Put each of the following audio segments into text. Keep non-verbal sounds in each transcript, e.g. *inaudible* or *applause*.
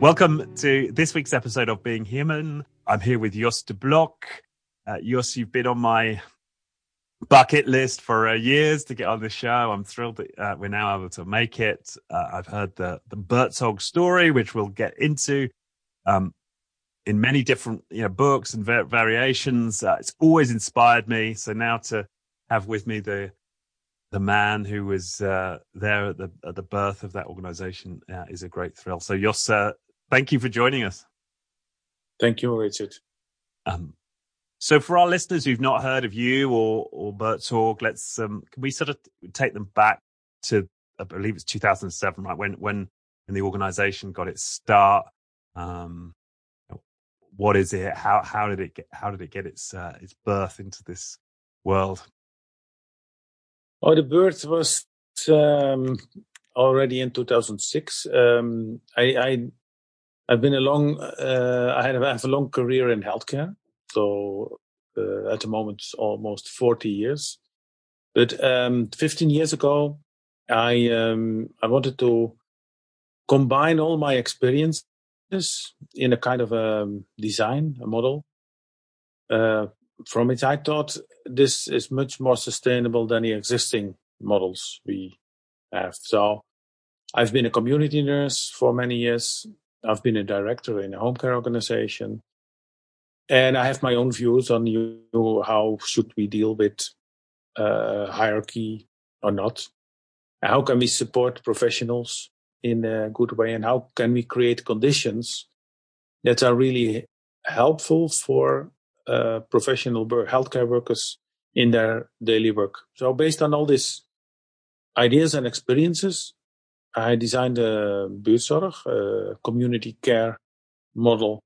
Welcome to this week's episode of Being Human. I'm here with Jos de Blok. Uh, Jos, you've been on my bucket list for uh, years to get on the show. I'm thrilled that uh, we're now able to make it. Uh, I've heard the the Buurtzorg story, which we'll get into um, in many different you know books and va- variations. Uh, it's always inspired me. So now to have with me the the man who was uh, there at the at the birth of that organization is a great thrill. So Jos, Thank you for joining us. Thank you, Richard. Um, so, for our listeners who've not heard of you or or Buurtzorg, let's um, can we sort of take them back to I believe it's 2007, right? When when when the organization got its start. Um, what is it? How how did it get how did it get its uh, its birth into this world? Oh, the birth was um, already in 2006. Um, I, I I've been a long, uh, I have, a long career in healthcare. So uh, at the moment, almost 40 years. But um, 15 years ago, I um, I wanted to combine all my experiences in a kind of a design, a model. Uh, from it, I thought this is much more sustainable than the existing models we have. So I've been a community nurse for many years. I've been a director in a home care organization, and I have my own views on you know, how should we deal with uh, hierarchy or not. How can we support professionals in a good way, and how can we create conditions that are really helpful for uh, professional healthcare workers in their daily work. So, based on all these ideas and experiences, I designed a buurtzorg, a community care model,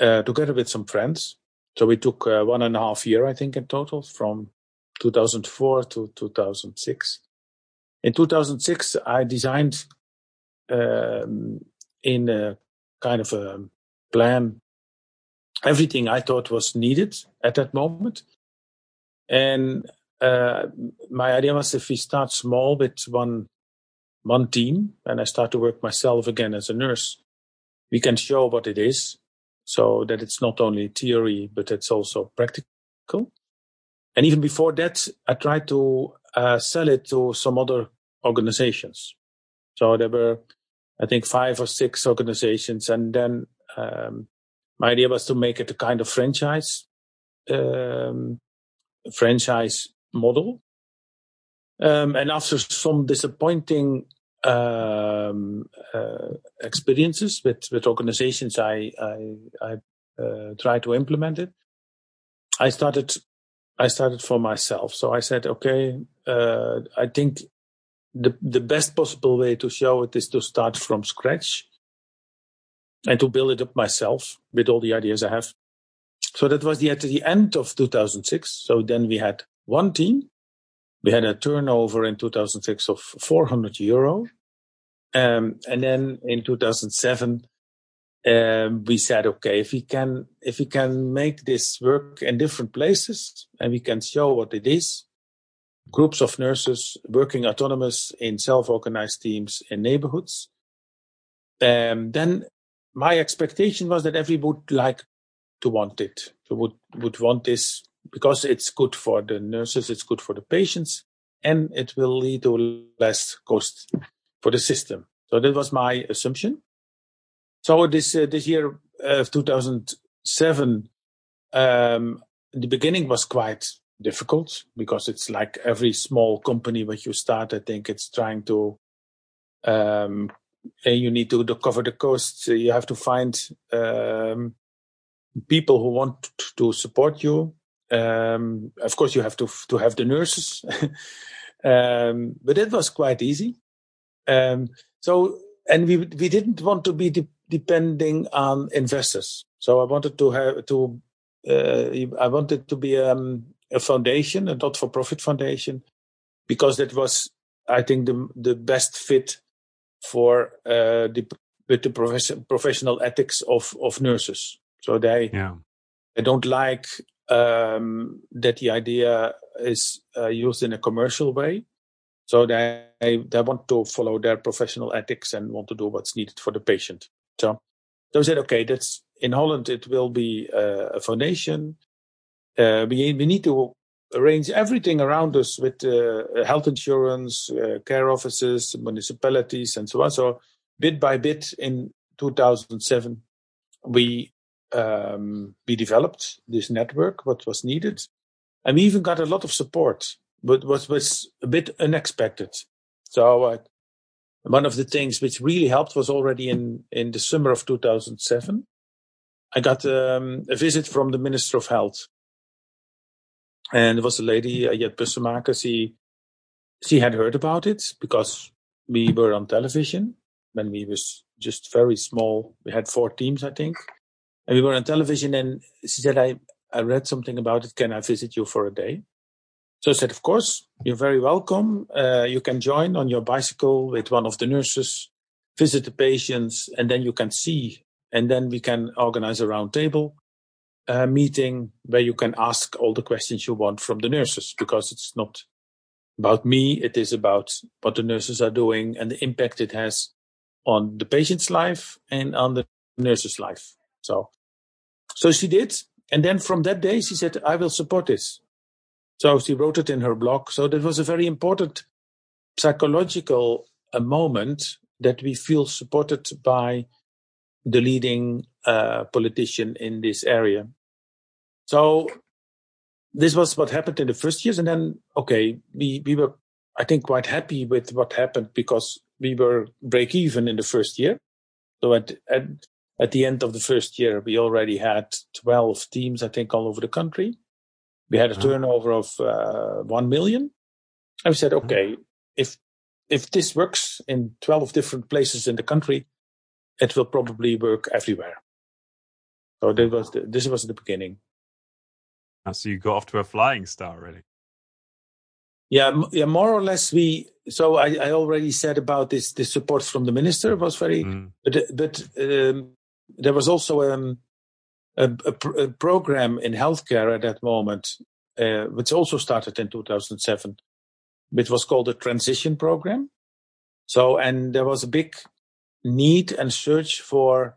uh, together with some friends. So we took uh, one and a half year, I think, in total, from 2004 to 2006. In 2006, I designed um, in a kind of a plan everything I thought was needed at that moment. And uh, my idea was if we start small with one one team and I start to work myself again as a nurse, we can show what it is so that it's not only theory, but it's also practical. And even before that, I tried to uh, sell it to some other organizations. So there were, I think, five or six organizations. And then um, my idea was to make it a kind of franchise, um, franchise model. Um, and after some disappointing um, uh, experiences with, with organizations I, I, I uh, try to implement it. I started, I started for myself. So I said, okay, uh, I think the, the best possible way to show it is to start from scratch and to build it up myself with all the ideas I have. So that was the, at the end of 2006. So then we had one team we had a turnover in 2006 of 400 euro. Um, and then in 2007, um, we said, okay, if we can, if we can make this work in different places and we can show what it is, groups of nurses working autonomous in self-organized teams in neighborhoods, um, then my expectation was that everybody would like to want it, would, would want this because it's good for the nurses, it's good for the patients, and it will lead to less cost for the system. So that was my assumption. So this uh, this year of 2007, um, the beginning was quite difficult because it's like every small company when you start. I think it's trying to um, and you need to, to cover the costs. You have to find um, people who want to support you um, of course, you have to to have the nurses, *laughs* um, but it was quite easy. Um, so, and we we didn't want to be de- depending on investors. So I wanted to have to uh, I wanted to be um, a foundation, a not for profit foundation, because that was I think the the best fit for uh, the with the profession, professional ethics of of nurses. So they yeah. they don't like um, that the idea is uh, used in a commercial way. So they they want to follow their professional ethics and want to do what's needed for the patient. So they said, okay, that's in Holland. It will be uh, a foundation. Uh, we we need to arrange everything around us with uh, health insurance, uh, care offices, municipalities, and so on. So bit by bit, in 2007, we um, we developed this network. What was needed, and we even got a lot of support, but what was a bit unexpected. So uh, one of the things which really helped was already in, in the summer of 2007. I got um, a visit from the Minister of Health. And it was a lady, Jet Bussemaker. She, she had heard about it because we were on television when we was just very small. We had four teams, I think. And we were on television and she said, I, I read something about it. Can I visit you for a day? So I said, of course, you're very welcome. Uh, you can join on your bicycle with one of the nurses, visit the patients, and then you can see. And then we can organize a roundtable uh, meeting where you can ask all the questions you want from the nurses because it's not about me. It is about what the nurses are doing and the impact it has on the patient's life and on the nurse's life. So, so she did. And then from that day, she said, I will support this. So she wrote it in her blog. So that was a very important psychological uh, moment that we feel supported by the leading uh, politician in this area. So this was what happened in the first years. And then, okay, we, we were, I think, quite happy with what happened because we were break even in the first year. So at, at, at the end of the first year, we already had 12 teams, I think, all over the country. We had a uh-huh. turnover of uh, 1 million. And we said, uh-huh. okay, if, if this works in 12 different places in the country, it will probably work everywhere. So that was the, this was the beginning. Ah, so you got off to a flying start, really. Yeah, yeah, more or less. We so I, I already said about this. The support from the minister was very, mm. but but um, there was also um, a, a, a, program in healthcare at that moment, uh, which also started in 2007, which was called the transition program. So, and there was a big need and search for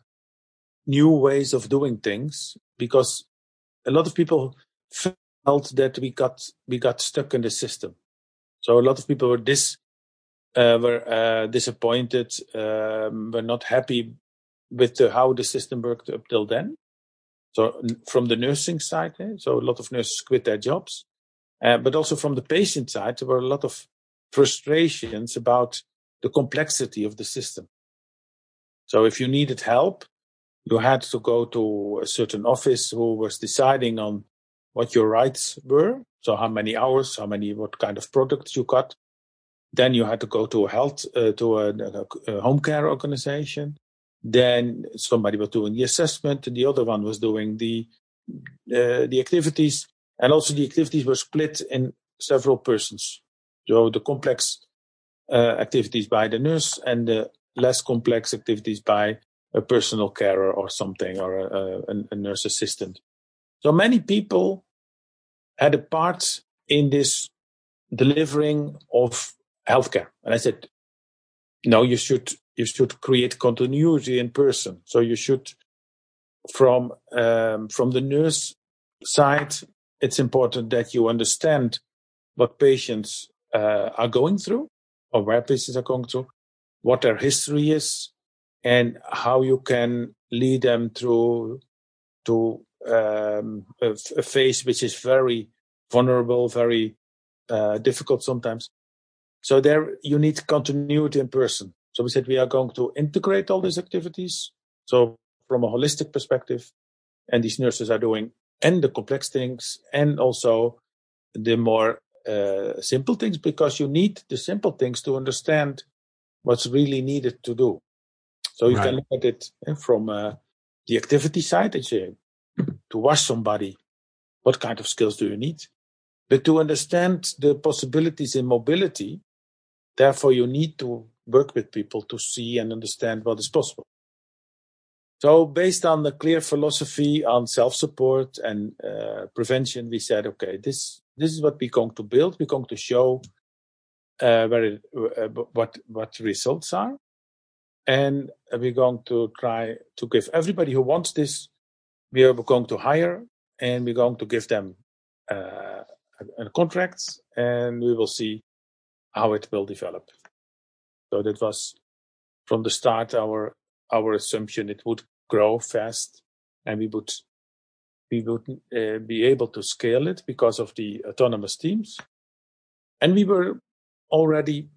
new ways of doing things because a lot of people felt that we got we got stuck in the system. So a lot of people were dis uh, were uh, disappointed, um, were not happy with the, how the system worked up till then. So from the nursing side, eh, so a lot of nurses quit their jobs, uh, but also from the patient side, there were a lot of frustrations about the complexity of the system. So if you needed help, you had to go to a certain office who was deciding on what your rights were. So how many hours, how many, what kind of products you got. Then you had to go to a health, uh, to a, a, a, home care organization. Then somebody was doing the assessment, and the other one was doing the uh, the activities, and also the activities were split in several persons. So the complex uh, activities by the nurse and the less complex activities by a personal carer or something or a, a, a nurse assistant. So many people had a part in this delivering of healthcare. And I said, no, you should you should create continuity in person. So you should, from um, from the nurse side, it's important that you understand what patients uh, are going through, or where patients are going through, what their history is, and how you can lead them through to um, a, phase which is very vulnerable, very uh, difficult sometimes. So there you need continuity in person. So we said we are going to integrate all these activities. So from a holistic perspective, and these nurses are doing and the complex things and also the more uh, simple things because you need the simple things to understand what's really needed to do. So you right. can look at it eh, from uh, the activity side and say, to wash somebody, what kind of skills do you need? But to understand the possibilities in mobility, therefore you need to work with people to see and understand what is possible. So based on the clear philosophy on self-support and uh, prevention, we said, okay, this this is what we're going to build. We're going to show uh, where it, uh, what what results are, and we're going to try to give everybody who wants this, we are going to hire and we're going to give them uh, a, a contract and we will see how it will develop. So that was from the start our our assumption it would grow fast and we would uh, be able to scale it because of the autonomous teams. And we were already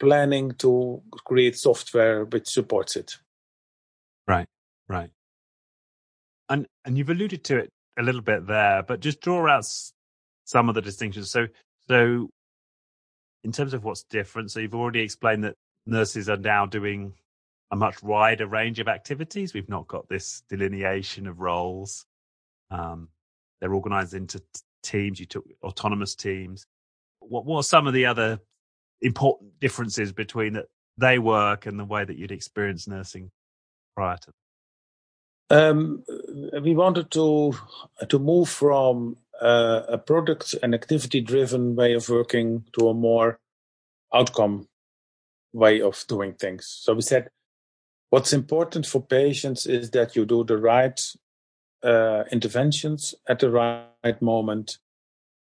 planning to create software which supports it. Right, right. And and you've alluded to it a little bit there, but just draw out some of the distinctions. So so in terms of what's different, so you've already explained that nurses are now doing a much wider range of activities. We've not got this delineation of roles. Um, they're organized into t- teams. You took autonomous teams. What, what are some of the other important differences between that they work and the way that you'd experienced nursing prior to? Um, we wanted to to move from uh, a product and activity driven way of working to a more outcome way of doing things. So we said, what's important for patients is that you do the right uh, interventions at the right moment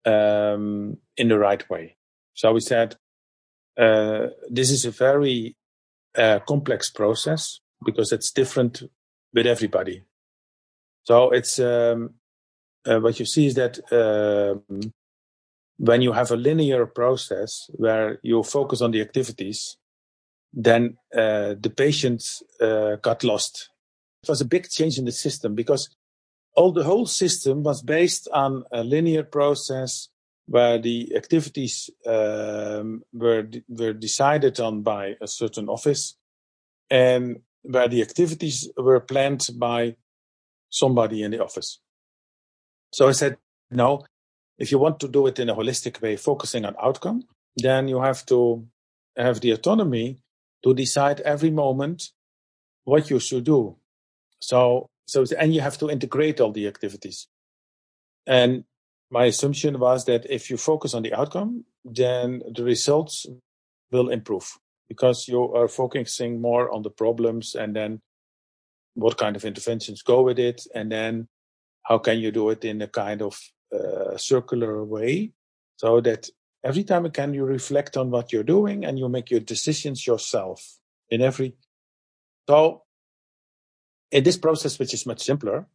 um, in the right way. So we said uh, this is a very uh, complex process because it's different with everybody. So it's um, uh, what you see is that um, when you have a linear process where you focus on the activities, then uh, the patients uh, got lost. It was a big change in the system because all the whole system was based on a linear process where the activities um, were were decided on by a certain office, and where the activities were planned by somebody in the office. So I said, no, if you want to do it in a holistic way, focusing on outcome, then you have to have the autonomy to decide every moment what you should do. So so, and you have to integrate all the activities. And my assumption was that if you focus on the outcome, then the results will improve because you are focusing more on the problems and then what kind of interventions go with it. And then how can you do it in a kind of uh, circular way so that every time again you reflect on what you're doing and you make your decisions yourself in every. So in this process, which is much simpler,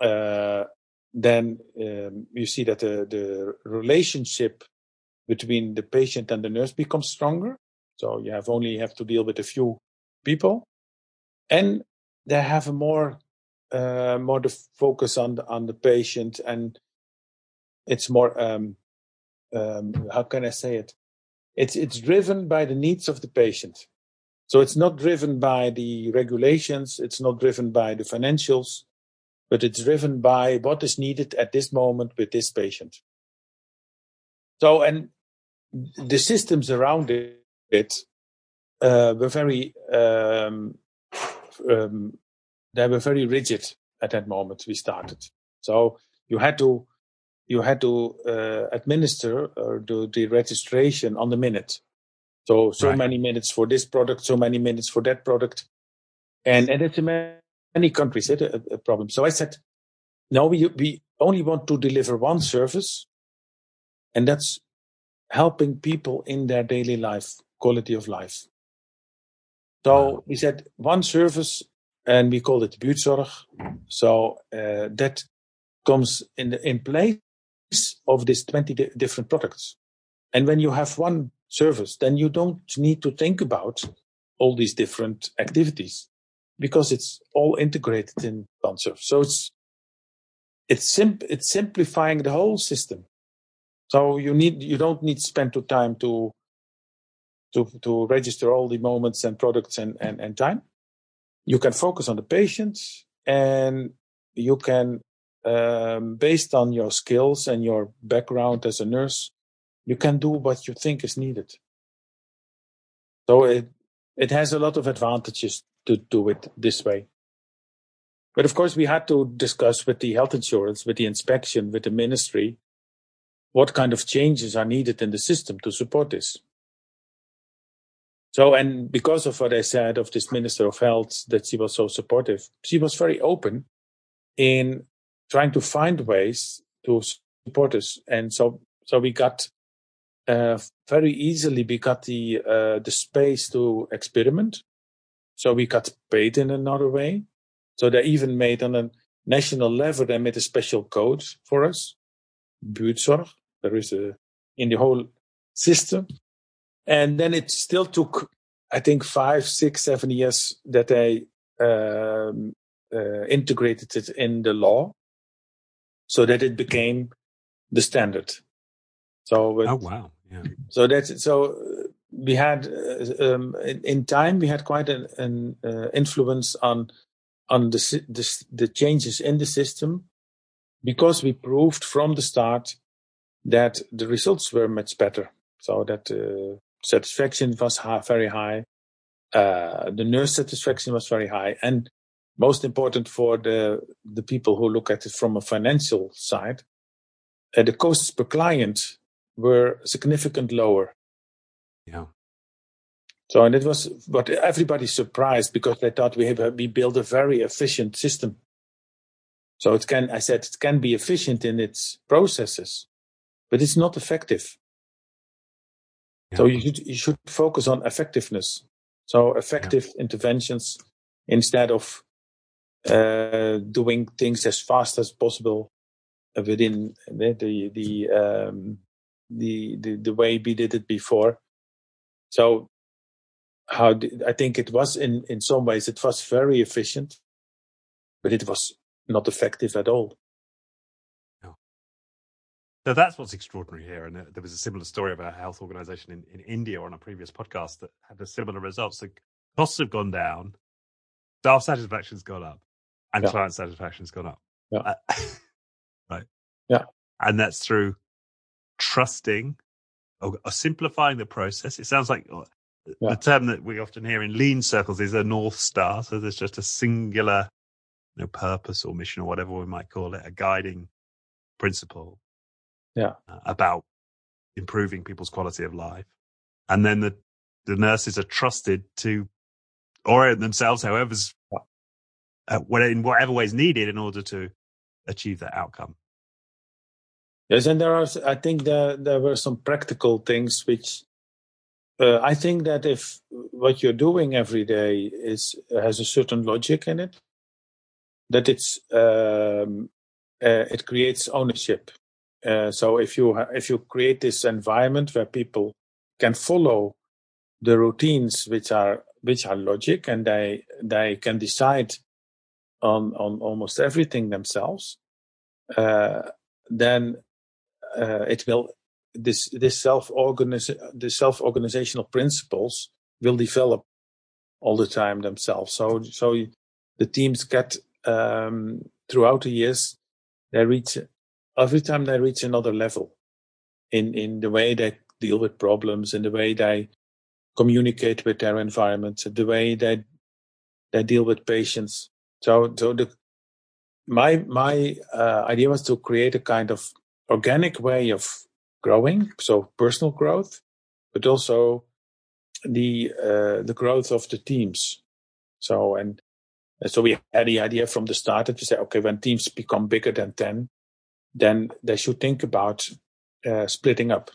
uh, then um, you see that the, the relationship between the patient and the nurse becomes stronger. So you have only have to deal with a few people, and they have a more uh, more the focus on the on the patient, and it's more um, um, how can I say it? It's it's driven by the needs of the patient. So it's not driven by the regulations, it's not driven by the financials, but it's driven by what is needed at this moment with this patient. So, and the systems around it uh, were very, um, um, they were very rigid at that moment we started. So you had to, you had to uh, administer or do the registration on the minute. So, so right. many minutes for this product, so many minutes for that product. And, and it's in many countries a, a problem. So I said, no, we, we only want to deliver one service and that's helping people in their daily life, quality of life. So we said one service and we called it buurtzorg. So uh, that comes in the, in place of these 20 di- different products. And when you have one service, then you don't need to think about all these different activities because it's all integrated in one service. So it's it's sim- it's simplifying the whole system. So you need you don't need to spend too time to to to register all the moments and products and, and, and time. You can focus on the patients and you can um, based on your skills and your background as a nurse, you can do what you think is needed. So it, it has a lot of advantages to do it this way. But of course, we had to discuss with the health insurance, with the inspection, with the ministry, what kind of changes are needed in the system to support this. so, and because of what I said of this Minister of Health, that she was so supportive, she was very open in trying to find ways to support us. And so, so we got uh, very easily we got the uh, the space to experiment. So we got paid in another way. So they even made on a national level, they made a special code for us, buurtzorg. There is a in the whole system. And then it still took, I think, five, six, seven years that they um, uh, integrated it in the law so that it became the standard. So, oh wow, yeah. So that's so we had uh, um, in, in, time we had quite an, an uh, influence on on the, the the changes in the system because we proved from the start that the results were much better. So that uh, satisfaction was high, very high. Uh, the nurse satisfaction was very high. And most important for the, the people who look at it from a financial side, uh, the costs per client were significantly lower. Yeah. So, and it was what everybody surprised because they thought we have, we built a very efficient system. So it can, I said, it can be efficient in its processes, but it's not effective. Yeah. So you should, you should focus on effectiveness. So effective yeah. interventions instead of uh, doing things as fast as possible within the the the, um, the the the way we did it before. So how did, I think it was in in some ways it was very efficient, but it was not effective at all. So that's what's extraordinary here. And there was a similar story about a health organization in, in India on a previous podcast that had a similar result. So costs have gone down, staff satisfaction's gone up, and yeah. client satisfaction's gone up. Yeah. Uh, *laughs* right. Yeah. And that's through trusting or, or, simplifying the process. It sounds like uh, yeah. the term that we often hear in lean circles is a North Star. So there's just a singular you know, purpose or mission or whatever we might call it, a guiding principle yeah. Uh, about improving people's quality of life. And then the, the nurses are trusted to orient themselves, however's, in whatever way is needed in order to achieve that outcome. Yes, and there are, I think there, there were some practical things which uh, I think that if what you're doing every day is has a certain logic in it, that it's um, uh, it creates ownership. Uh, so if you if you create this environment where people can follow the routines which are which are logic and they they can decide on on almost everything themselves, uh, then uh, it will this this self the self organizational principles will develop all the time themselves. So so the teams get um, throughout the years they reach every time they reach another level in, in the way they deal with problems, in the way they communicate with their environment, the way they they deal with patients. So, so the my my uh, idea was to create a kind of organic way of growing, so personal growth, but also the uh, the growth of the teams. So and so we had the idea from the start that we say, okay, when teams become bigger than ten, then they should think about uh, splitting up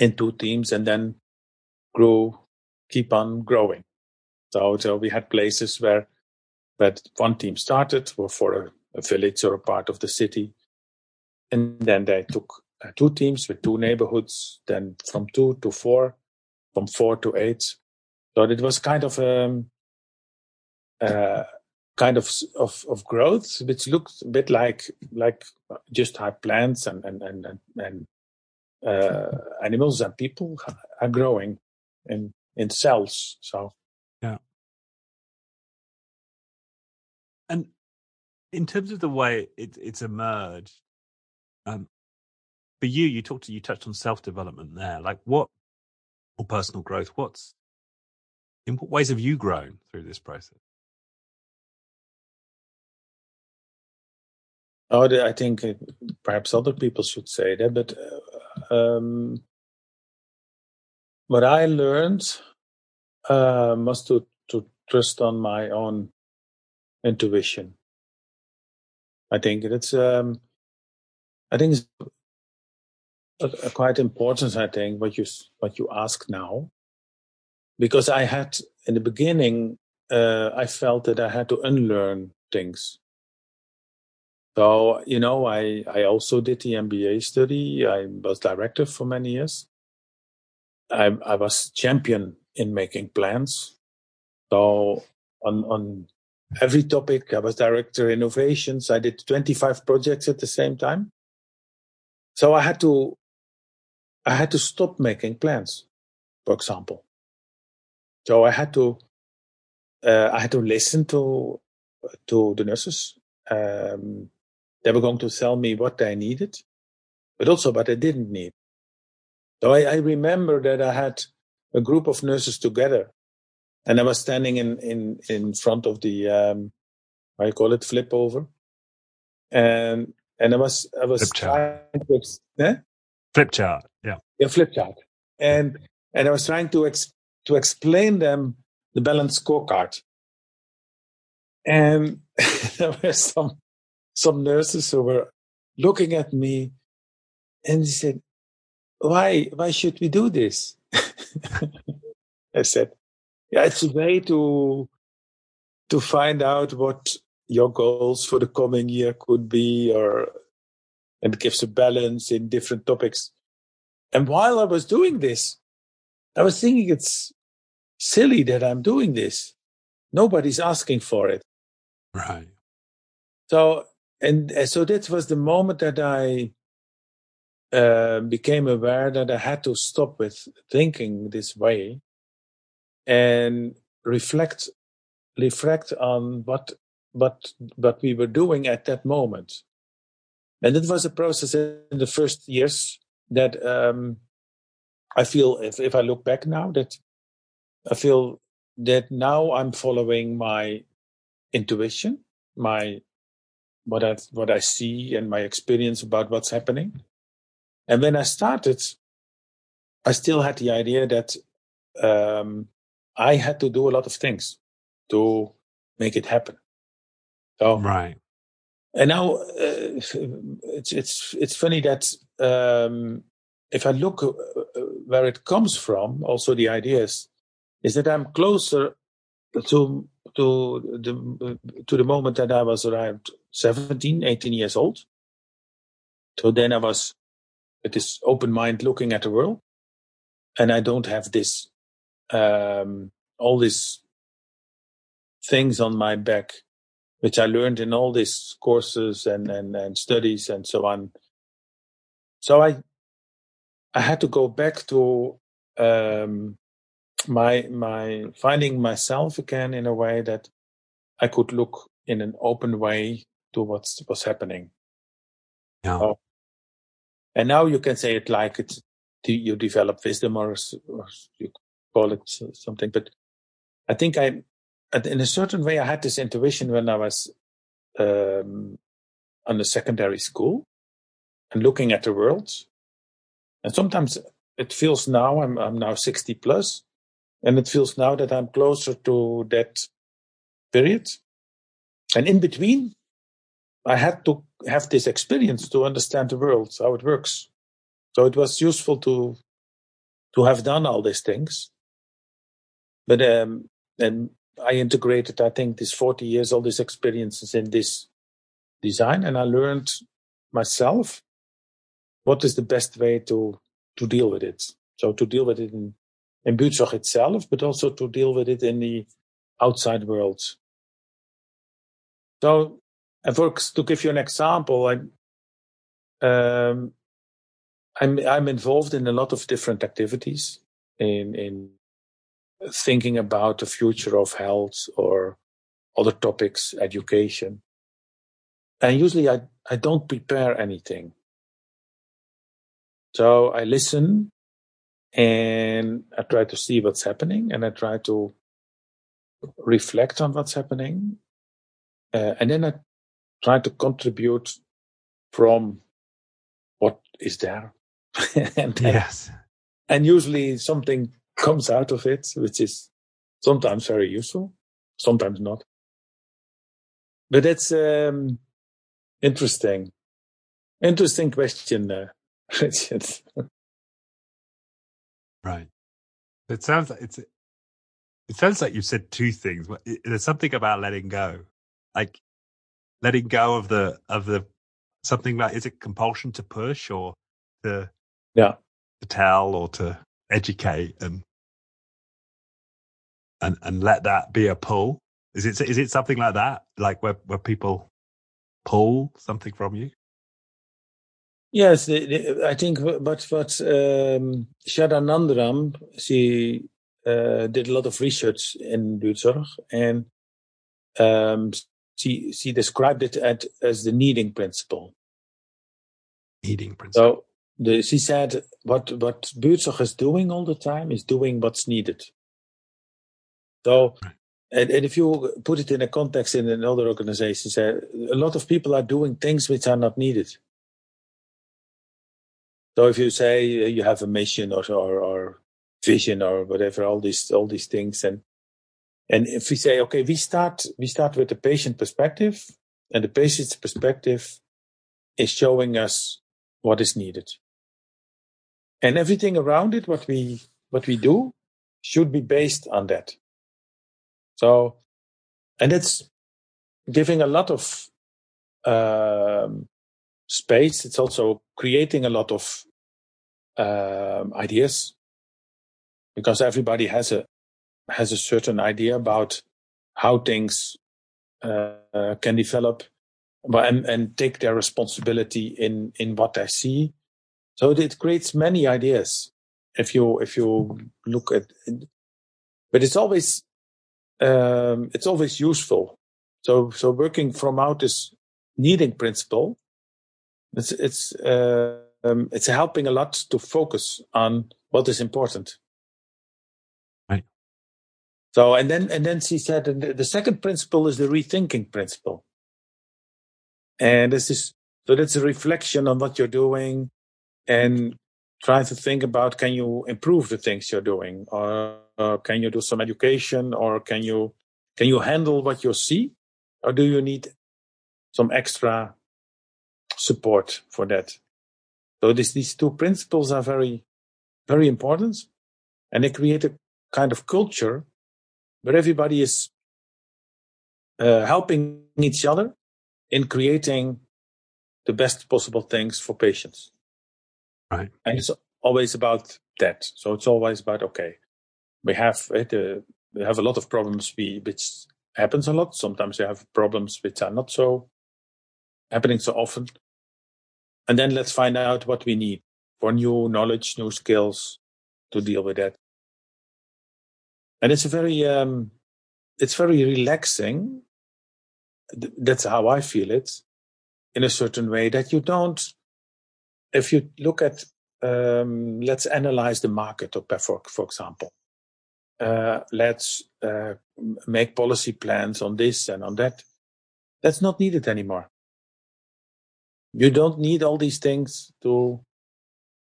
into teams and then grow, keep on growing. So, so we had places where that one team started for a, a, village or a part of the city. And then they took uh, two teams with two neighborhoods, then from two to four, from four to eight. So it was kind of um, uh, kind of of, of growth, which looks a bit like like just how plants and and and and, uh, animals and people are growing in in cells. So And in terms of the way it, it's emerged, um, for you, you talked to you touched on self development there. Like what or personal growth? What's in what ways have you grown through this process? Oh, I think perhaps other people should say that, but uh, um, what I learned um, was to to trust on my own intuition. I think it's um, I think it's a, a quite important. I think what you what you ask now, because I had in the beginning uh, I felt that I had to unlearn things. So you know, I I also did the MBA study. I was director for many years. I I was champion in making plans. So on on every topic. I was director of innovations. I did 25 projects at the same time. So I had to, I had to stop making plans, for example. So I had to, uh, I had to listen to, to the nurses. Um, they were going to tell me what they needed, but also what they didn't need. So I, I remember that I had a group of nurses together and I was standing in in in front of the um, I call it flip over, and and I was I was flip chart. To, eh? Flip chart, yeah, yeah, flip chart, and and I was trying to ex, to explain them the balance scorecard, and *laughs* there were some some nurses who were looking at me, and they said, "Why why should we do this?" *laughs* I said, yeah, it's a way to to find out what your goals for the coming year could be, or and it gives a balance in different topics. And while I was doing this, I was thinking it's silly that I'm doing this. Nobody's asking for it. Right. So, and so that was the moment that I uh, became aware that I had to stop with thinking this way and reflect reflect on what what what we were doing at that moment. And it was a process in the first years that um, I feel if, if I look back now that I feel that now I'm following my intuition, my what I what I see and my experience about what's happening. And when I started, I still had the idea that um, I had to do a lot of things to make it happen. So, right. And now uh, it's it's it's funny that um, if I look uh, where it comes from, also the ideas is that I'm closer to to the to the moment that I was around 17, 18 years old. So then I was with this open mind looking at the world, and I don't have this um, all these things on my back, which I learned in all these courses and, and, and studies and so on. So I, I had to go back to, um, my, my finding myself again in a way that I could look in an open way to what's, what's happening. Yeah. So, and now you can say it like it's, you develop wisdom or, or you call it something, but I think I, in a certain way, I had this intuition when I was um, on the secondary school and looking at the world. And sometimes it feels now, I'm, I'm now 60 plus, and it feels now that I'm closer to that period. And in between, I had to have this experience to understand the world, how it works. So it was useful to to have done all these things. But um, and I integrated, I think, these 40 years, all these experiences in this design, and I learned myself what is the best way to to deal with it. So to deal with it in in Buurtzorg itself, but also to deal with it in the outside world. So, and for, to give you an example, I'm um, I'm I'm involved in a lot of different activities in in thinking about the future of health or other topics, education. And usually I, I don't prepare anything. So I listen and I try to see what's happening and I try to reflect on what's happening. Uh, and then I try to contribute from what is there. *laughs* and, yes. And usually something comes out of it, which is sometimes very useful, sometimes not. But that's um, interesting. Interesting question, uh, *laughs* Richard. right. It sounds like it's. It sounds like you said two things. There's something about letting go, like letting go of the of the something like is it compulsion to push or to yeah to tell or to educate and and and let that be a pull is it is it something like that like where where people pull something from you yes the, the, i think but what um Nandram, she uh, did a lot of research in buurtzorg and um, she she described it at, as the needing principle. Needing principle. So the, she said what what buurtzorg is doing all the time is doing what's needed. So, and, and if you put it in a context in another organization, say, a lot of people are doing things which are not needed. So if you say uh, you have a mission or, or, or vision or whatever, all these all these things, and and if we say, okay, we start, we start with the patient perspective and the patient's perspective is showing us what is needed. And everything around it, what we, what we do should be based on that. So, and it's giving a lot of, um, space. It's also creating a lot of, um, ideas because everybody has a, has a certain idea about how things uh, can develop and, and take their responsibility in, in what they see. So it creates many ideas if you, if you look at, but it's always, um, it's always useful. So, so working from out this needing principle, it's, it's, uh, um, it's helping a lot to focus on what is important. Right. So, and then, and then she said, the, the second principle is the rethinking principle. And this is, so that's a reflection on what you're doing and try to think about, can you improve the things you're doing? Or, or can you do some education or can you, can you handle what you see? Or do you need some extra support for that? So this, these two principles are very, very important and they create a kind of culture where everybody is uh, helping each other in creating the best possible things for patients. Right. And it's always about that. So it's always about, okay, we have, uh, we have a lot of problems we, which happens a lot. Sometimes we have problems which are not so happening so often. And then let's find out what we need for new knowledge, new skills to deal with that and it's a very um, it's very relaxing. That's how I feel it, in a certain way that you don't. If you look at, um, let's analyze the market, or for for example, uh, let's uh, make policy plans on this and on that. That's not needed anymore. You don't need all these things to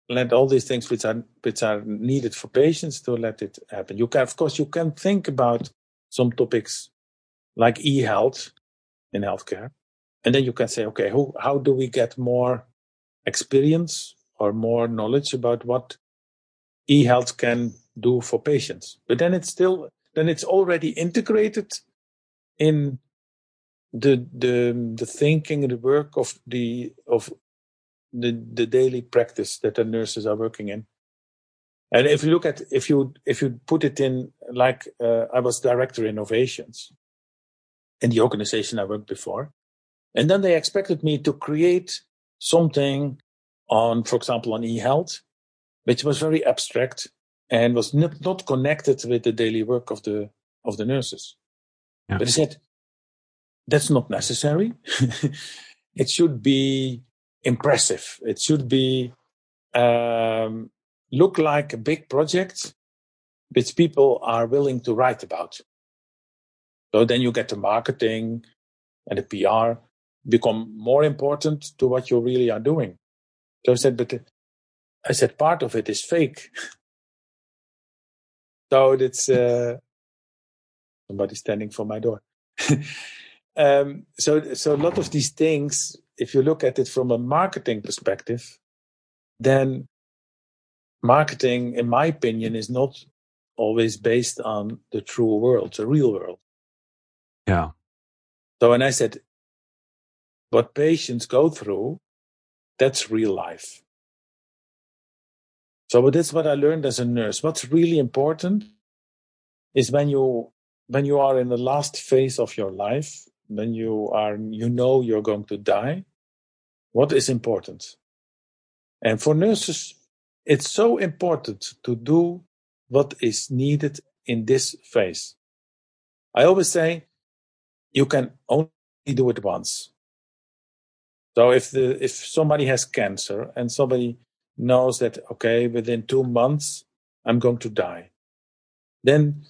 let all these things which are which are needed for patients to let it happen. You can, of course, you can think about some topics like e-health in healthcare, and then you can say, okay, who, how do we get more experience or more knowledge about what e-health can do for patients? But then it's still then it's already integrated in the the the thinking the work of the of the, the daily practice that the nurses are working in. And if you look at, if you, if you put it in, like, uh, I was director innovations in the organization I worked before. And then they expected me to create something on, for example, on e-health, which was very abstract and was not, not connected with the daily work of the, of the nurses. Yeah. But I said, that's not necessary. *laughs* it should be impressive. It should be um, look like a big project which people are willing to write about. So then you get the marketing and the PR become more important to what you really are doing. So I said, but I said part of it is fake. *laughs* so it's uh, somebody standing for my door. *laughs* um, so, so a lot of these things, if you look at it from a marketing perspective, then marketing, in my opinion, is not always based on the true world, the real world. Yeah. So when I said what patients go through, that's real life. So that's what I learned as a nurse. What's really important is when you when you are in the last phase of your life, when you are you know you're going to die, what is important? And for nurses, it's so important to do what is needed in this phase. I always say you can only do it once. So if the if somebody has cancer and somebody knows that okay within two months I'm going to die, then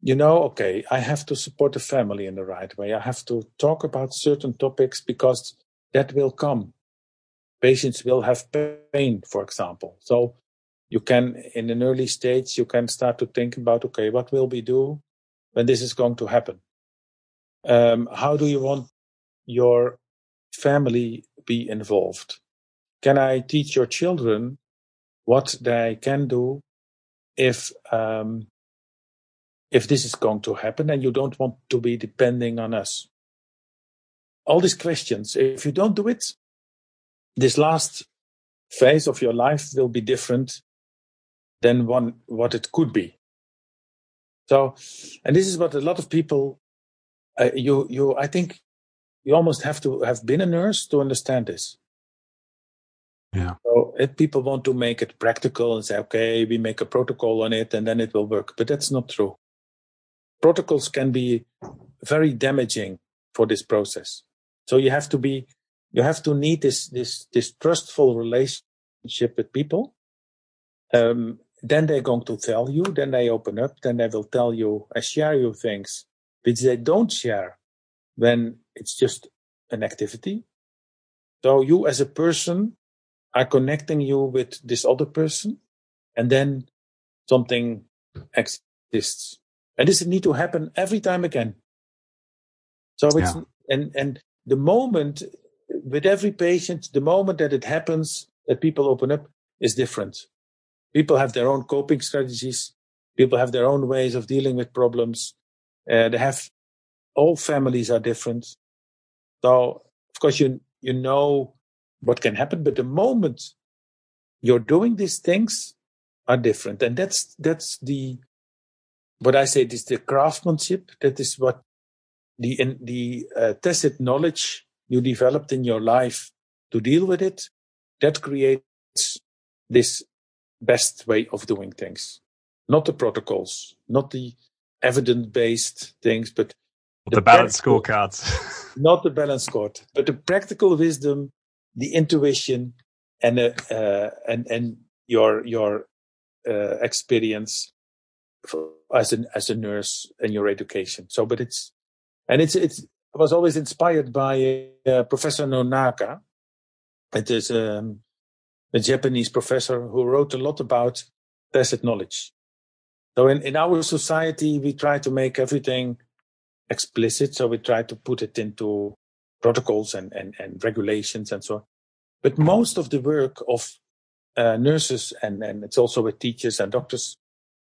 you know okay I have to support the family in the right way. I have to talk about certain topics because that will come. Patients will have pain, for example. So you can in an early stage you can start to think about okay what will we do when this is going to happen um, how do you want your family be involved can i teach your children what they can do if um, if this is going to happen and you don't want to be depending on us all these questions if you don't do it this last phase of your life will be different than one what it could be. So, and this is what a lot of people, uh, you you I think you almost have to have been a nurse to understand this. Yeah. So if people want to make it practical and say, okay, we make a protocol on it and then it will work, but that's not true. Protocols can be very damaging for this process. So you have to be, you have to need this this this trustful relationship with people. Um, then they're going to tell you, then they open up, then they will tell you and share you things which they don't share when it's just an activity. So you as a person are connecting you with this other person and then something exists. And this need to happen every time again. So it's, yeah. and, and the moment with every patient, the moment that it happens, that people open up is different people have their own coping strategies. People have their own ways of dealing with problems. Uh, they have all families are different. So of course you you know what can happen, but the moment you're doing these things are different, and that's that's the what I say is the craftsmanship. That is what the in, the uh, tacit knowledge you developed in your life to deal with it. That creates this best way of doing things. Not the protocols, not the evidence based things, but the, the balance scorecards. *laughs* not the balance scored, but the practical wisdom, the intuition, and uh, uh, and and your your uh, experience for, as an as a nurse and your education. So, but it's and it's it's I was always inspired by uh, Professor Nonaka. It is um, a Japanese professor who wrote a lot about tacit knowledge. So in, in our society, we try to make everything explicit. So we try to put it into protocols and, and, and regulations and so on. But most of the work of uh, nurses and, and it's also with teachers and doctors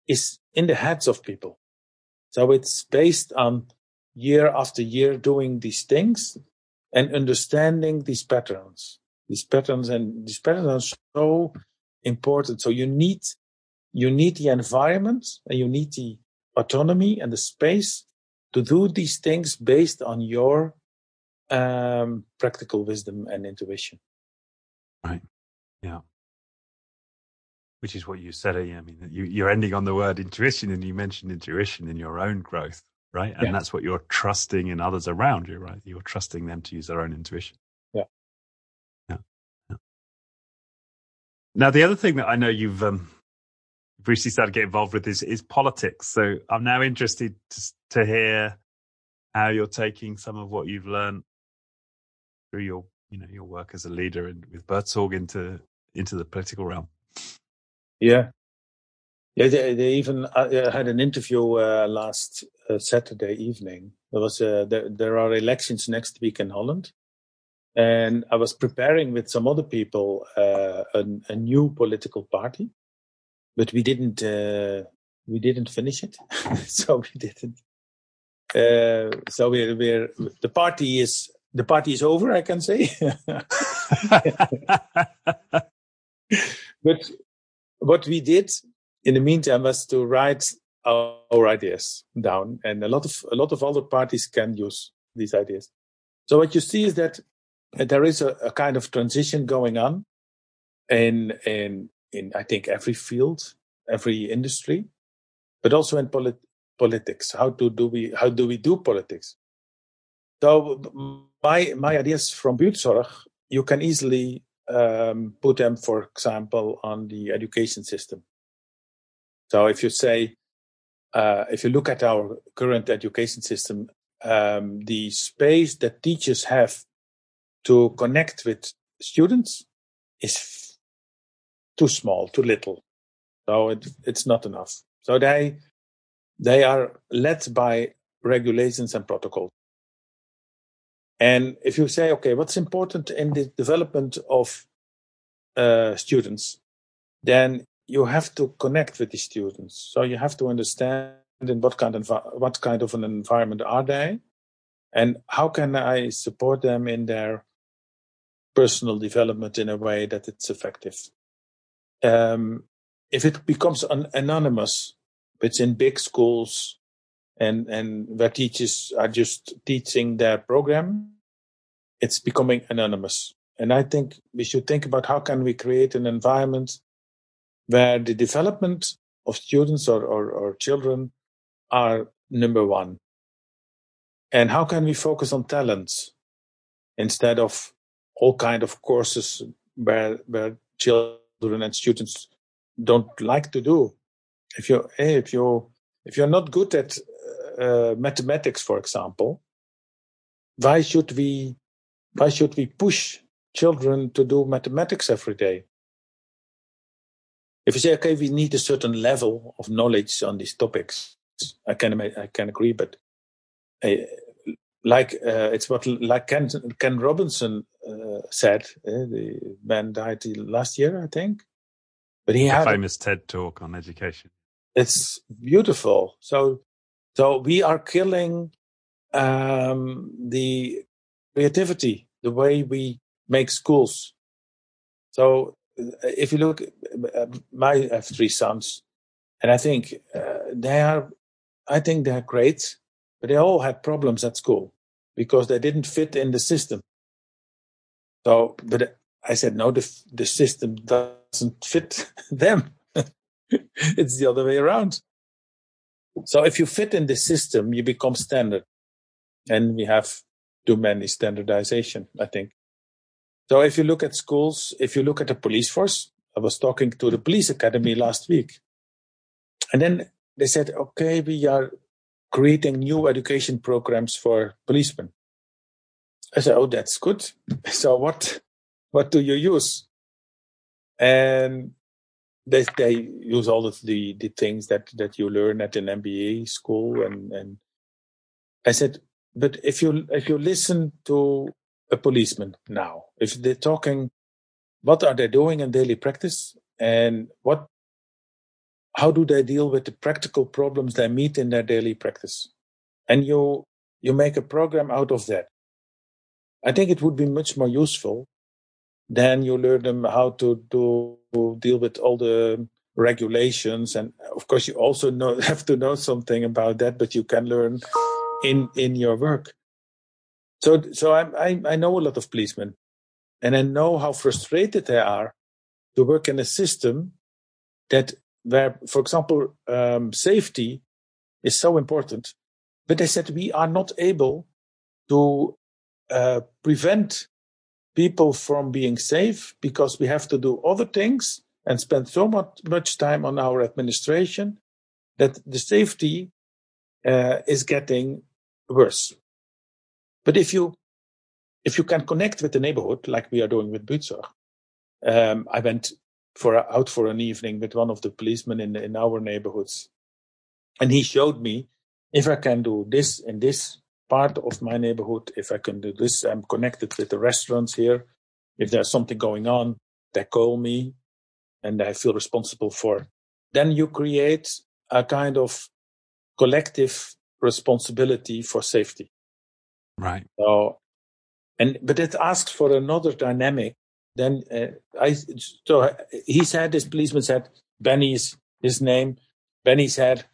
is in the heads of people. So it's based on year after year doing these things and understanding these patterns these patterns and these patterns are so important. So you need, you need the environment and you need the autonomy and the space to do these things based on your um, practical wisdom and intuition. Right. Yeah. Which is what you said. I mean, you, are ending on the word intuition, and you mentioned intuition in your own growth, right? And yeah. that's what you're trusting in others around you, right? You're trusting them to use their own intuition. Yeah. Yeah. yeah. Now, the other thing that I know you've um, recently started to get involved with is, is politics. So I'm now interested to, to hear how you're taking some of what you've learned through your, you know, your work as a leader and with Buurtzorg into into the political realm. Yeah, yeah. They, they even uh, had an interview uh, last a Saturday evening. There was a, there, there are elections next week in Holland, and I was preparing with some other people uh, a, a, new political party, but we didn't uh, we didn't finish it, *laughs* so we didn't. Uh, so we're, we're the party is the party is over. I can say, *laughs* but what we did in the meantime was to write our, our ideas down, and a lot of a lot of other parties can use these ideas. So what you see is that there is a, a kind of transition going on in in in I think every field, every industry, but also in polit- politics. How to do we how do we do politics? So my my ideas from buurtzorg, you can easily um, put them, for example, on the education system. So if you say, uh, if you look at our current education system, um, the space that teachers have to connect with students is too small, too little. So it, it's not enough. So they they are led by regulations and protocols. And if you say, okay, what's important in the development of uh, students, then you have to connect with the students. So you have to understand in what kind of what kind of an environment are they, and how can I support them in their personal development in a way that it's effective. Um, if it becomes an anonymous, it's in big schools and and where teachers are just teaching their program, it's becoming anonymous. And I think we should think about how can we create an environment where the development of students or, or, or children are number one. And how can we focus on talents instead of all kind of courses where, where children and students don't like to do? If you, if you, if you're not good at uh, mathematics, for example, why should we, why should we push children to do mathematics every day? If you say, okay, we need a certain level of knowledge on these topics, I can I can agree, but uh, like uh, it's what like Ken Ken Robinson uh, said. Uh, the man died last year, I think, but he the had famous a, TED talk on education. It's beautiful. So so we are killing um, the creativity, the way we make schools. So if you look, uh, my I have three sons, and I think uh, they are, I think they are great, but they all had problems at school because they didn't fit in the system. So, but I said no, the the system doesn't fit *laughs* them. *laughs* it's the other way around. So if you fit in the system, you become standard, and we have too many standardization. I think. So if you look at schools, if you look at the police force, I was talking to the police academy last week. And then they said, okay, we are creating new education programs for policemen. I said, oh, that's good. *laughs* So what, what do you use? And they, they use all of the, the things that, that you learn at an MBA school. And, and I said, but if you, if you listen to a policeman now? If they're talking, what are they doing in daily practice, and what, how do they deal with the practical problems they meet in their daily practice? And you you make a program out of that. I think it would be much more useful than you learn them how to do deal with all the regulations. And of course you also know *laughs* have to know something about that but you can learn in in your work. So, so I, I, I know a lot of policemen, and I know how frustrated they are to work in a system that where, for example, um, safety is so important, but they said we are not able to uh, prevent people from being safe because we have to do other things and spend so much, much time on our administration that the safety uh, is getting worse. But if you if you can connect with the neighborhood, like we are doing with buurtzorg, um, I went for a, out for an evening with one of the policemen in in our neighborhoods, and he showed me if I can do this in this part of my neighborhood, if I can do this, I'm connected with the restaurants here. If there's something going on, they call me and I feel responsible for. Then you create a kind of collective responsibility for safety. Right. So, and but it asks for another dynamic. Then uh, I so he said this policeman said Benny's his name. Benny said,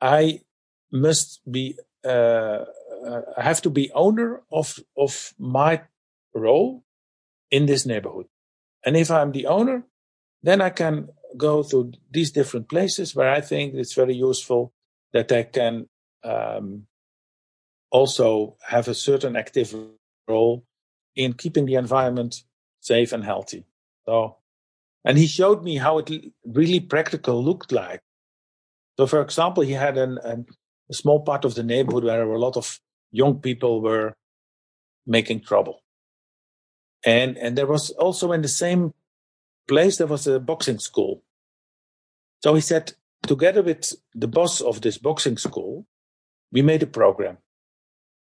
"I must be uh, I have to be owner of of my role in this neighborhood, and if I'm the owner, then I can go to these different places where I think it's very useful that I can um, also have a certain active role in keeping the environment safe and healthy. So, and he showed me how it really practical looked like. So, for example, he had an, an, a small part of the neighborhood where a lot of young people were making trouble. And, and there was also in the same place, there was a boxing school. So he said, together with the boss of this boxing school, we made a program.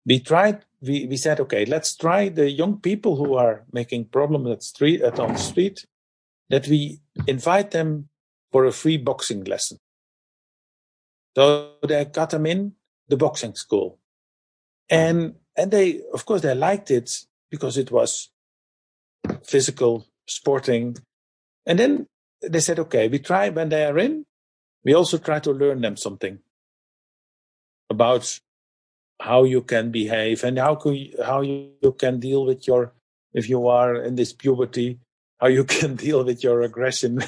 We tried, we, we said, okay, let's try the young people who are making problems at street, at on the street, that we invite them for a free boxing lesson. So they got them in the boxing school. And, and they, of course, they liked it because it was physical, sporting. And then they said, okay, we try when they are in, we also try to learn them something about how you can behave and how you, how you can deal with your, if you are in this puberty, how you *laughs* can deal with your aggression.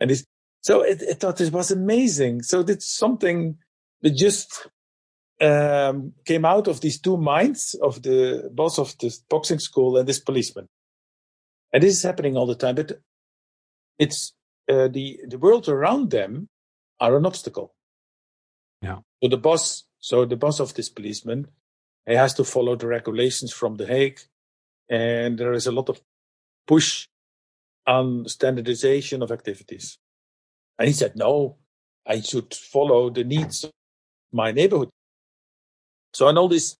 and this, so it, I thought this was amazing. So it's something that just um, came out of these two minds of the boss of the boxing school and this policeman. And this is happening all the time, but it's uh, the the world around them are an obstacle. Yeah. So the boss, so the boss of this policeman, he has to follow the regulations from the Hague, and there is a lot of push on standardization of activities. And he said, no, I should follow the needs of my neighborhood. So on all this,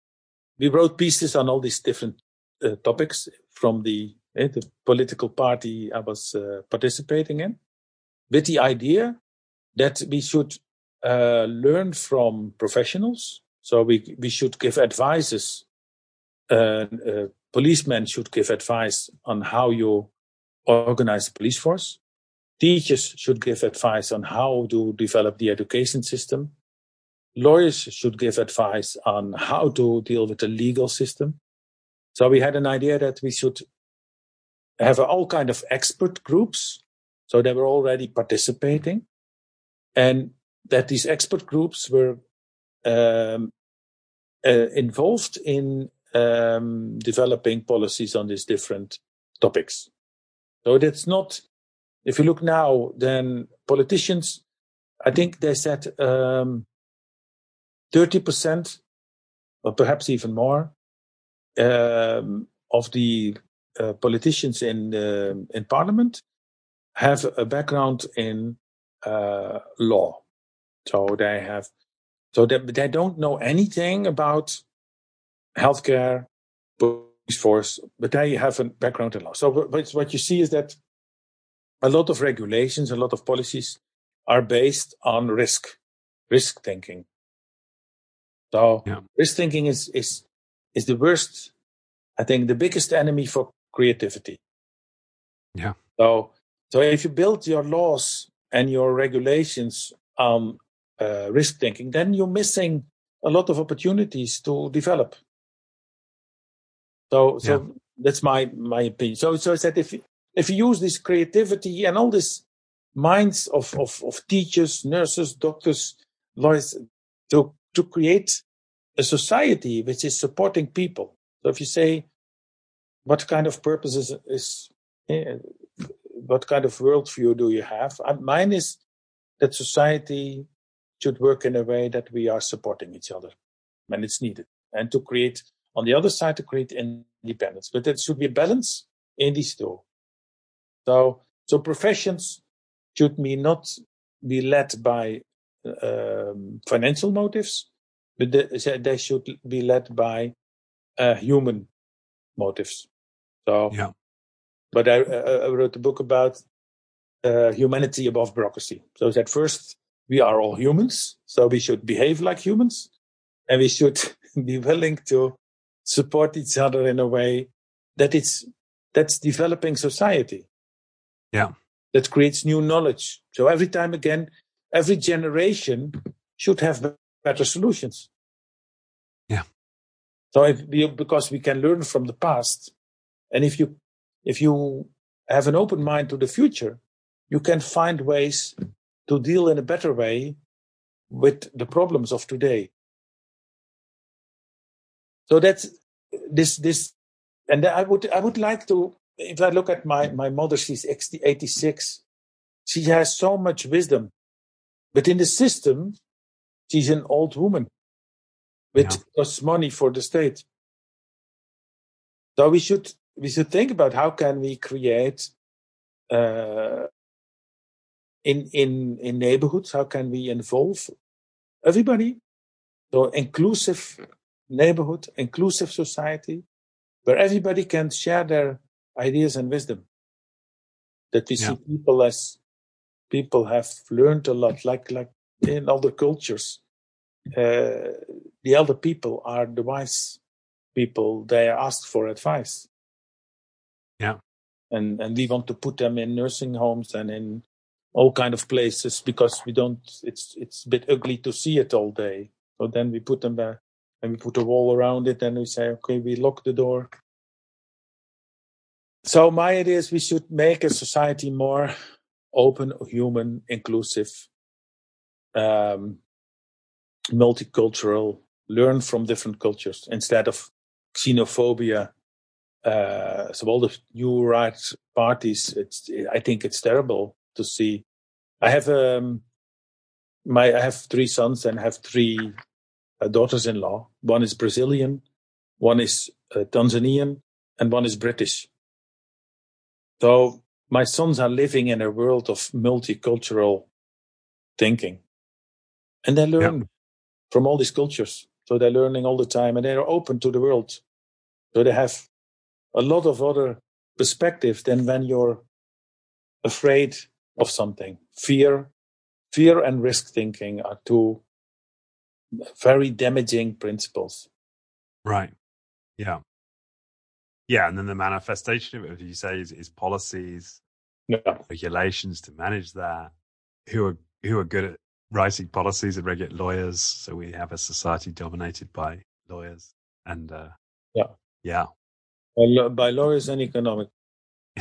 we wrote pieces on all these different uh, topics from the, uh, the political party I was uh, participating in with the idea that we should uh, learn from professionals. So we, we should give advices. Uh, policemen should give advice on how you organize the police force. Teachers should give advice on how to develop the education system. Lawyers should give advice on how to deal with the legal system. So we had an idea that we should have all kind of expert groups. So they were already participating and that these expert groups were um, uh, involved in um, developing policies on these different topics. So that's not, if you look now, then politicians, I think they said um, 30% or perhaps even more um, of the uh, politicians in uh, in parliament have a background in uh, law, so they have so they, they don't know anything about healthcare, police force, but they have a background in law. So but what you see is that a lot of regulations, a lot of policies are based on risk, risk thinking. So yeah. risk thinking is, is, is the worst, I think the biggest enemy for creativity. Yeah. So, so if you build your laws and your regulations on uh, risk thinking, then you're missing a lot of opportunities to develop. So, so yeah. that's my, my opinion. So, so I said if, if you use this creativity and all these minds of, of, of teachers, nurses, doctors, lawyers to to create a society which is supporting people. So if you say, what kind of purpose is, is eh, what kind of worldview do you have? Uh, mine is that society should work in a way that we are supporting each other when it's needed and to create on the other side to create independence. But there should be a balance in these two. So, so professions should be not be led by um, financial motives, but they, they should be led by uh, human motives. So, yeah. But I, I wrote a book about uh, humanity above bureaucracy. So that first, we are all humans, so we should behave like humans, and we should *laughs* be willing to support each other in a way that it's that's developing society. Yeah. That creates new knowledge. So every time again, every generation should have better solutions. Yeah. So if we, because we can learn from the past, and if you if you have an open mind to the future, you can find ways to deal in a better way with the problems of today. So that's this this, and I would I would like to if I look at my my mother, she's 86. She has so much wisdom, but in the system, she's an old woman, which yeah. costs money for the state. So we should we should think about how can we create uh, in in in neighborhoods how can we involve everybody so inclusive neighborhood inclusive society where everybody can share their ideas and wisdom that we yeah. see people as people have learned a lot like like in other cultures uh, the elder people are the wise people they are asked for advice. Yeah. And and we want to put them in nursing homes and in all kind of places because we don't it's it's a bit ugly to see it all day. So then we put them there and we put a wall around it and we say okay we lock the door so my idea is we should make a society more open human inclusive um, multicultural learn from different cultures instead of xenophobia uh, so all the new right parties it's i think it's terrible to see. I have um, my I have three sons and have three uh, daughters-in-law. One is Brazilian, one is uh, Tanzanian, and one is British. So my sons are living in a world of multicultural thinking, and they learn yeah. from all these cultures. So they're learning all the time, and they're open to the world. So they have a lot of other perspectives than when you're afraid of something. Fear, fear and risk thinking are two very damaging principles. Right. Yeah. Yeah, and then the manifestation of it, as you say, is, is policies, yeah. regulations to manage that. Who are who are good at writing policies and regulate lawyers? So we have a society dominated by lawyers, and uh, yeah, yeah, by, by lawyers and economic. *laughs*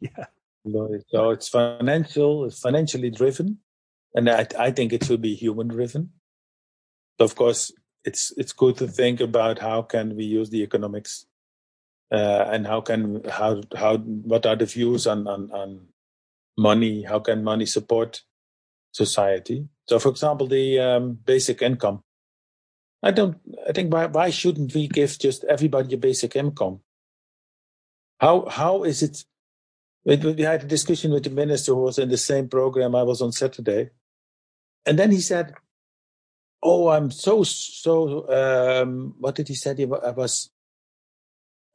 yeah, so it's financial, it's financially driven, and I, I think it should be human driven. Of course, it's it's good to think about how can we use the economics, and how can how how what are the views on, on on money? How can money support society? So, for example, the um, basic income. I don't. I think why why shouldn't we give just everybody a basic income? How how is it we, we had a discussion with the minister who was in the same program I was on Saturday. And then he said, Oh, I'm so, so, um, what did he say? I was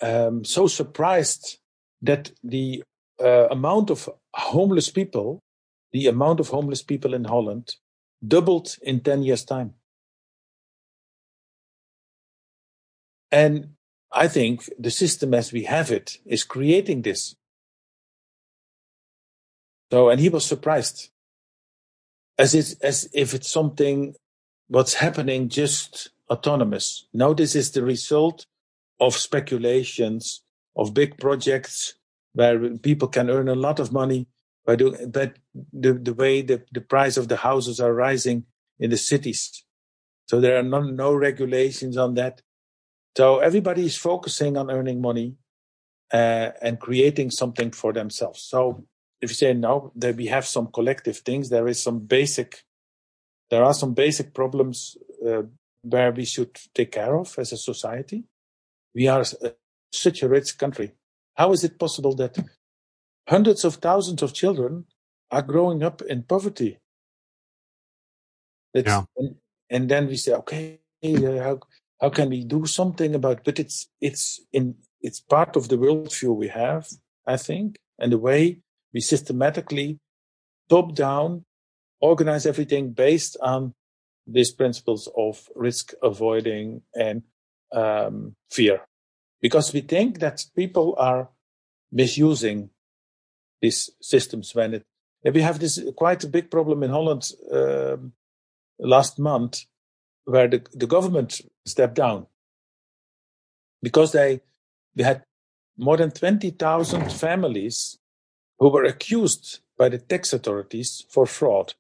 um, so surprised that the uh, amount of homeless people, the amount of homeless people in Holland doubled in 10 years' time. And I think the system as we have it is creating this. So, and he was surprised, as it, as if it's something what's happening just autonomous. Now, this is the result of speculations of big projects where people can earn a lot of money by doing that. The the way the the price of the houses are rising in the cities, so there are no no regulations on that. So everybody is focusing on earning money uh, and creating something for themselves. So if you say no, that we have some collective things, there is some basic, there are some basic problems uh, where we should take care of as a society. We are uh, such a rich country. How is it possible that hundreds of thousands of children are growing up in poverty? It's, yeah. and then we say, okay, uh, how how can we do something about? But it's it's in it's part of the worldview we have, I think, and the way we systematically top down organize everything based on these principles of risk avoiding and um, fear, because we think that people are misusing these systems when it. We have this quite a big problem in Holland um, last month, where the, the government stepped down because they they had more than twenty thousand families who were accused by the tax authorities for fraud.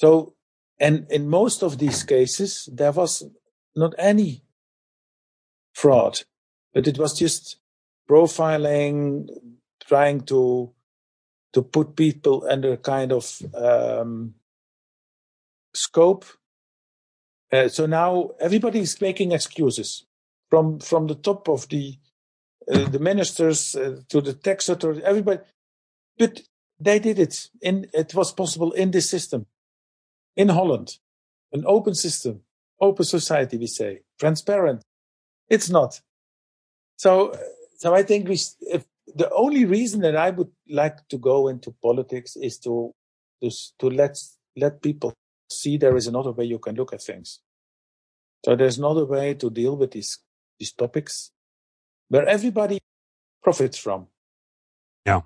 So, and in most of these cases, there was not any fraud, but it was just profiling, trying to to put people under kind of um, scope. Uh, so now everybody is making excuses from from the top of the uh, the ministers uh, to the tax authority, everybody. But they did it. In it was possible in this system, in Holland, an open system, open society. We say transparent. It's not. So, so I think we. If the only reason that I would like to go into politics is to to to let let people see there is another way you can look at things. So there's another way to deal with these these topics where everybody profits from. Yeah.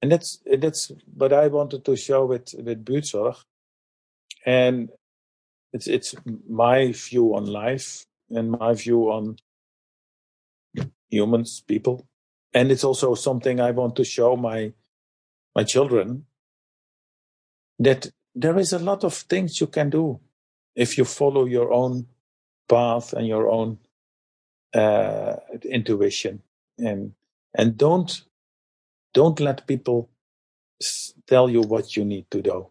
And that's that's what I wanted to show with with Buurtzorg. And it's it's my view on life and my view on humans, people. And it's also something I want to show my my children that there is a lot of things you can do if you follow your own path and your own uh, intuition and and don't don't let people tell you what you need to do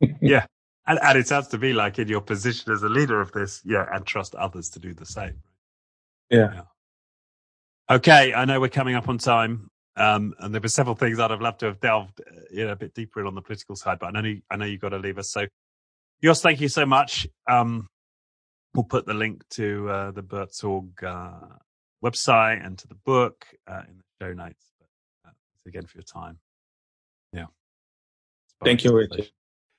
*laughs* yeah and, and it sounds to me like in your position as a leader of this yeah and trust others to do the same yeah, yeah. okay i know we're coming up on time um, and there were several things I'd have loved to have delved uh, you know, a bit deeper in on the political side, but I know, you, I know you've got to leave us. So, Jos, thank you so much. Um, We'll put the link to uh, the Buurtzorg uh, website and to the book uh, in the show notes. But uh, again for your time. Yeah. Thank you, Richard.